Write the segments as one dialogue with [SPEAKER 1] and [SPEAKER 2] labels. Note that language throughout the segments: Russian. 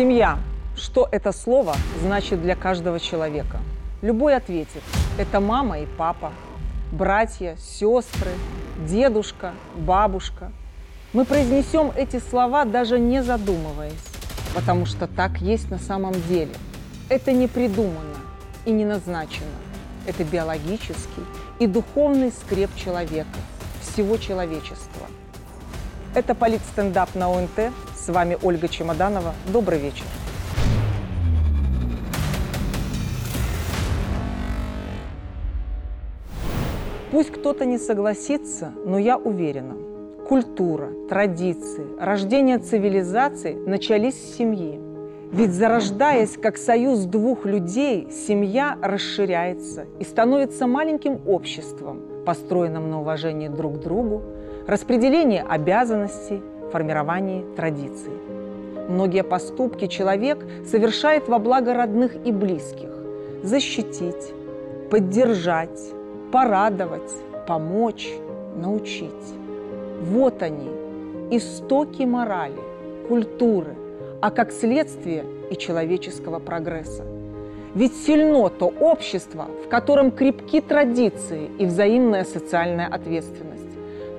[SPEAKER 1] Семья. Что это слово значит для каждого человека? Любой ответит. Это мама и папа, братья, сестры, дедушка, бабушка. Мы произнесем эти слова, даже не задумываясь, потому что так есть на самом деле. Это не придумано и не назначено. Это биологический и духовный скреп человека, всего человечества. Это политстендап на ОНТ. С вами Ольга Чемоданова. Добрый вечер. Пусть кто-то не согласится, но я уверена, культура, традиции, рождение цивилизации начались с семьи. Ведь зарождаясь как союз двух людей, семья расширяется и становится маленьким обществом, построенным на уважении друг к другу, распределении обязанностей, формировании традиций. Многие поступки человек совершает во благо родных и близких. Защитить, поддержать, порадовать, помочь, научить. Вот они, истоки морали, культуры, а как следствие и человеческого прогресса. Ведь сильно то общество, в котором крепки традиции и взаимная социальная ответственность.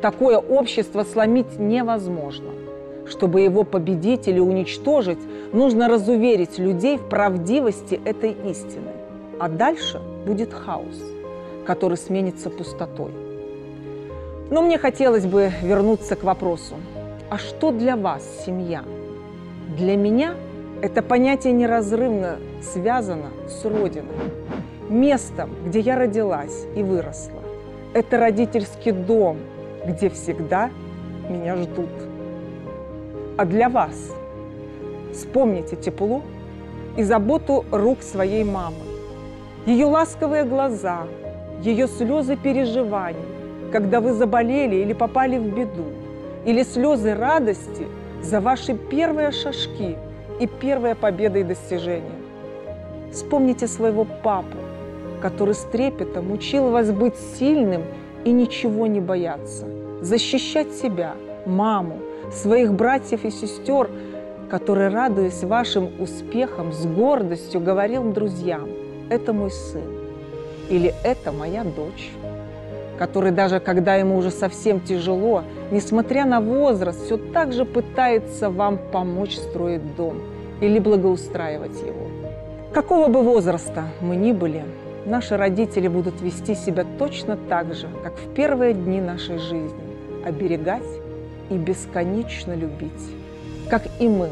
[SPEAKER 1] Такое общество сломить невозможно. Чтобы его победить или уничтожить, нужно разуверить людей в правдивости этой истины. А дальше будет хаос, который сменится пустотой. Но мне хотелось бы вернуться к вопросу, а что для вас семья? Для меня это понятие неразрывно связано с Родиной, местом, где я родилась и выросла. Это родительский дом, где всегда меня ждут. А для вас вспомните тепло и заботу рук своей мамы, ее ласковые глаза, ее слезы переживаний, когда вы заболели или попали в беду, или слезы радости за ваши первые шажки и первые победы и достижения. Вспомните своего папу, который с трепетом учил вас быть сильным и ничего не бояться, защищать себя, маму, своих братьев и сестер, который, радуясь вашим успехам, с гордостью говорил друзьям, это мой сын или это моя дочь который даже когда ему уже совсем тяжело, несмотря на возраст, все так же пытается вам помочь строить дом или благоустраивать его. Какого бы возраста мы ни были, наши родители будут вести себя точно так же, как в первые дни нашей жизни, оберегать и бесконечно любить. Как и мы,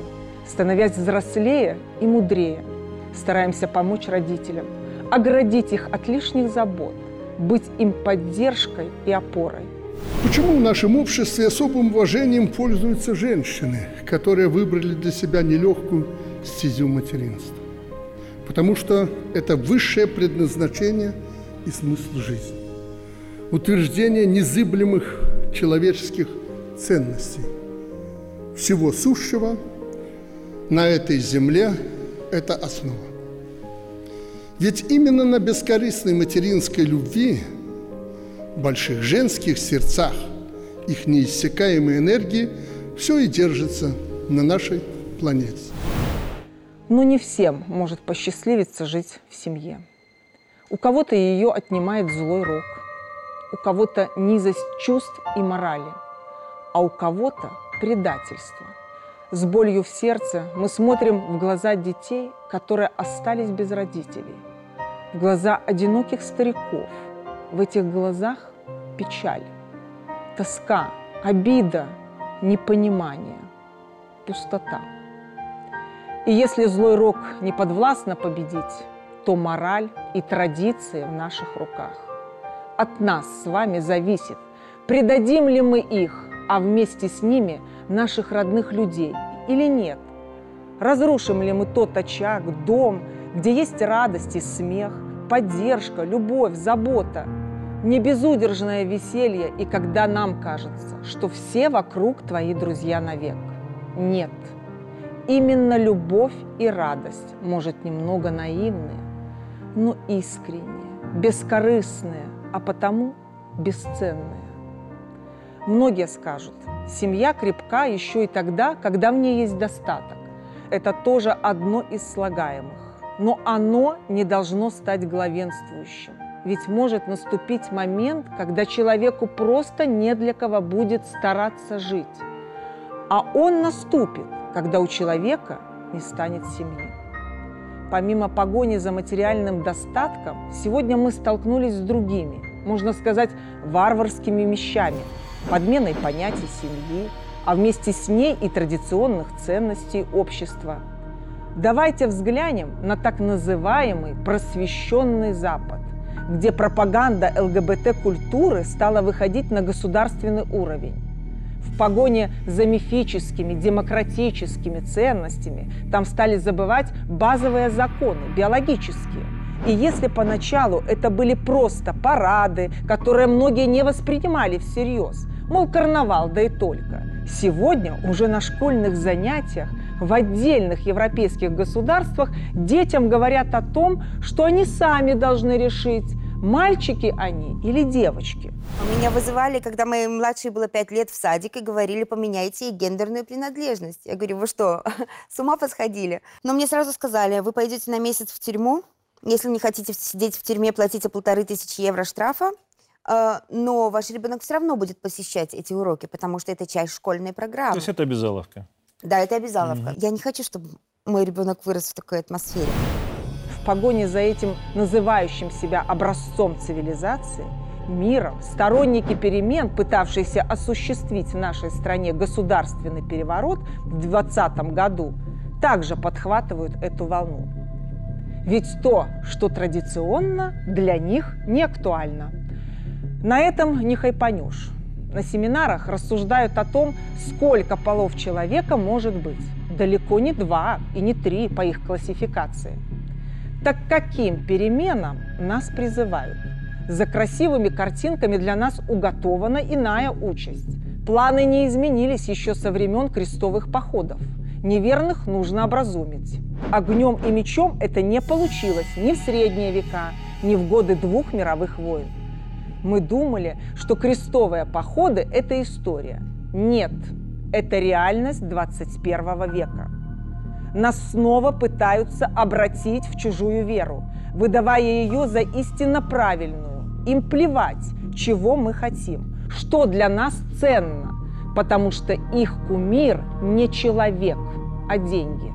[SPEAKER 1] становясь взрослее и мудрее, стараемся помочь родителям, оградить их от лишних забот, быть им поддержкой и опорой.
[SPEAKER 2] Почему в нашем обществе особым уважением пользуются женщины, которые выбрали для себя нелегкую стезю материнства? Потому что это высшее предназначение и смысл жизни. Утверждение незыблемых человеческих ценностей. Всего сущего на этой земле – это основа. Ведь именно на бескорыстной материнской любви, больших женских сердцах, их неиссякаемой энергии все и держится на нашей планете.
[SPEAKER 1] Но не всем может посчастливиться жить в семье. У кого-то ее отнимает злой рок, у кого-то низость чувств и морали, а у кого-то предательство. С болью в сердце мы смотрим в глаза детей, которые остались без родителей – в глаза одиноких стариков. В этих глазах печаль, тоска, обида, непонимание, пустота. И если злой рок не подвластно победить, то мораль и традиции в наших руках. От нас с вами зависит, предадим ли мы их, а вместе с ними наших родных людей или нет. Разрушим ли мы тот очаг, дом, где есть радость и смех, поддержка, любовь, забота, не безудержное веселье, и когда нам кажется, что все вокруг твои друзья навек. Нет. Именно любовь и радость, может, немного наивные, но искренние, бескорыстные, а потому бесценные. Многие скажут, семья крепка еще и тогда, когда в ней есть достаток. – это тоже одно из слагаемых. Но оно не должно стать главенствующим. Ведь может наступить момент, когда человеку просто не для кого будет стараться жить. А он наступит, когда у человека не станет семьи. Помимо погони за материальным достатком, сегодня мы столкнулись с другими, можно сказать, варварскими вещами, подменой понятий семьи, а вместе с ней и традиционных ценностей общества. Давайте взглянем на так называемый просвещенный Запад, где пропаганда ЛГБТ-культуры стала выходить на государственный уровень. В погоне за мифическими, демократическими ценностями там стали забывать базовые законы, биологические. И если поначалу это были просто парады, которые многие не воспринимали всерьез, мол, карнавал, да и только, сегодня уже на школьных занятиях в отдельных европейских государствах детям говорят о том, что они сами должны решить, мальчики они или девочки.
[SPEAKER 3] Меня вызывали, когда моей младшей было пять лет в садик и говорили, поменяйте ей гендерную принадлежность. Я говорю, вы что, с ума посходили? Но мне сразу сказали, вы пойдете на месяц в тюрьму, если не хотите сидеть в тюрьме, платите полторы тысячи евро штрафа, э, но ваш ребенок все равно будет посещать эти уроки, потому что это часть школьной программы. То
[SPEAKER 4] есть это обязаловка?
[SPEAKER 3] Да, это обязаловка. Mm-hmm. Я не хочу, чтобы мой ребенок вырос в такой атмосфере
[SPEAKER 1] погоне за этим называющим себя образцом цивилизации, миром, сторонники перемен, пытавшиеся осуществить в нашей стране государственный переворот в 2020 году, также подхватывают эту волну. Ведь то, что традиционно, для них не актуально. На этом не хайпанешь. На семинарах рассуждают о том, сколько полов человека может быть. Далеко не два и не три по их классификации – так каким переменам нас призывают? За красивыми картинками для нас уготована иная участь. Планы не изменились еще со времен крестовых походов. Неверных нужно образумить. Огнем и мечом это не получилось ни в средние века, ни в годы двух мировых войн. Мы думали, что крестовые походы – это история. Нет, это реальность 21 века нас снова пытаются обратить в чужую веру, выдавая ее за истинно правильную. Им плевать, чего мы хотим, что для нас ценно, потому что их кумир не человек, а деньги.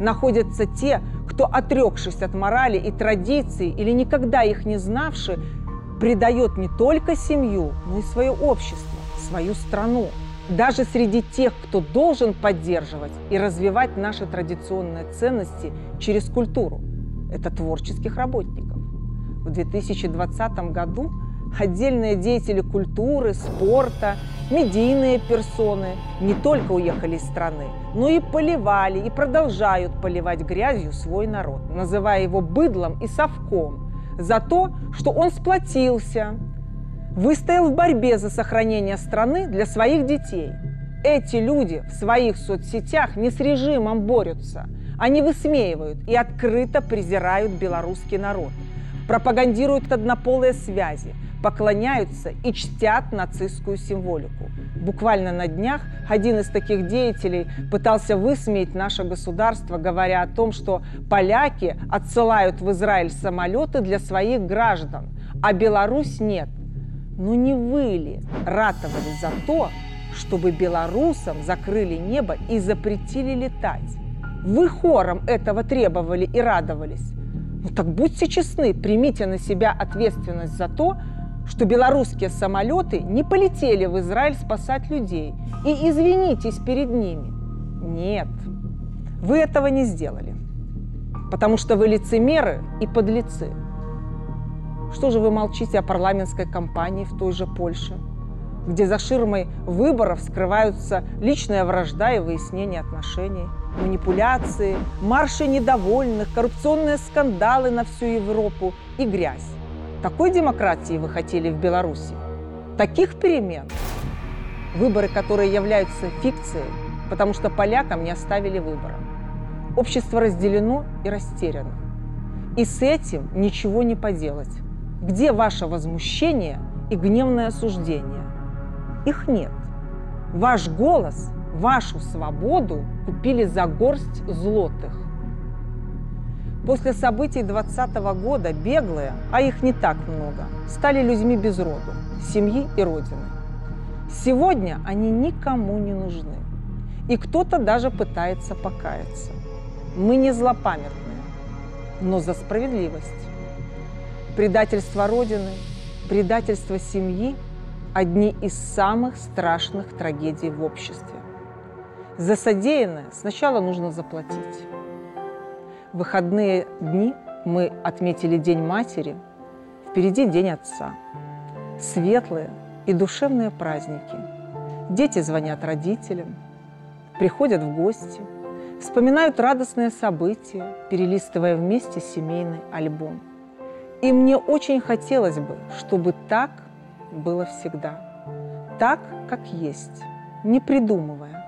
[SPEAKER 1] Находятся те, кто, отрекшись от морали и традиций или никогда их не знавши, предает не только семью, но и свое общество, свою страну – даже среди тех, кто должен поддерживать и развивать наши традиционные ценности через культуру. Это творческих работников. В 2020 году отдельные деятели культуры, спорта, медийные персоны не только уехали из страны, но и поливали и продолжают поливать грязью свой народ, называя его быдлом и совком за то, что он сплотился, выстоял в борьбе за сохранение страны для своих детей. Эти люди в своих соцсетях не с режимом борются. Они высмеивают и открыто презирают белорусский народ, пропагандируют однополые связи, поклоняются и чтят нацистскую символику. Буквально на днях один из таких деятелей пытался высмеять наше государство, говоря о том, что поляки отсылают в Израиль самолеты для своих граждан, а Беларусь нет – ну не вы ли ратовали за то, чтобы белорусам закрыли небо и запретили летать? Вы хором этого требовали и радовались. Ну так будьте честны, примите на себя ответственность за то, что белорусские самолеты не полетели в Израиль спасать людей. И извинитесь перед ними. Нет, вы этого не сделали. Потому что вы лицемеры и подлецы. Что же вы молчите о парламентской кампании в той же Польше, где за ширмой выборов скрываются личная вражда и выяснение отношений, манипуляции, марши недовольных, коррупционные скандалы на всю Европу и грязь? Такой демократии вы хотели в Беларуси? Таких перемен? Выборы, которые являются фикцией, потому что полякам не оставили выбора. Общество разделено и растеряно. И с этим ничего не поделать. Где ваше возмущение и гневное осуждение? Их нет. Ваш голос Вашу свободу купили за горсть злотых. После событий 20 года беглые, а их не так много, стали людьми без роду, семьи и родины. Сегодня они никому не нужны. И кто-то даже пытается покаяться. Мы не злопамятные, но за справедливость. Предательство Родины, предательство семьи – одни из самых страшных трагедий в обществе. За содеянное сначала нужно заплатить. В выходные дни мы отметили День матери, впереди День отца. Светлые и душевные праздники. Дети звонят родителям, приходят в гости, вспоминают радостные события, перелистывая вместе семейный альбом. И мне очень хотелось бы, чтобы так было всегда. Так, как есть, не придумывая.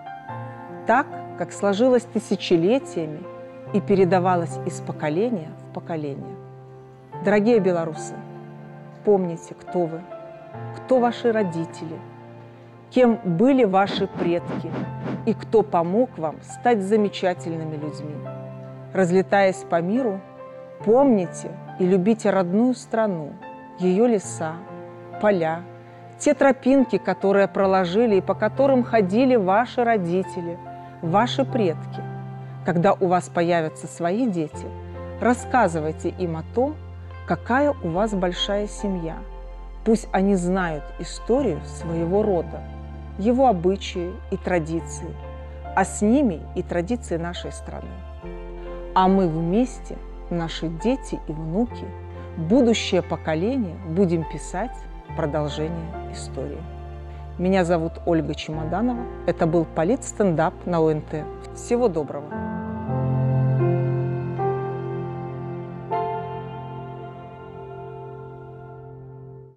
[SPEAKER 1] Так, как сложилось тысячелетиями – и передавалось из поколения в поколение. Дорогие белорусы, помните, кто вы, кто ваши родители, кем были ваши предки и кто помог вам стать замечательными людьми. Разлетаясь по миру, помните и любите родную страну, ее леса, поля, те тропинки, которые проложили и по которым ходили ваши родители, ваши предки – когда у вас появятся свои дети, рассказывайте им о том, какая у вас большая семья. Пусть они знают историю своего рода, его обычаи и традиции, а с ними и традиции нашей страны. А мы вместе, наши дети и внуки, будущее поколение будем писать продолжение истории. Меня зовут Ольга Чемоданова. Это был Полит стендап на ОНТ. Всего доброго!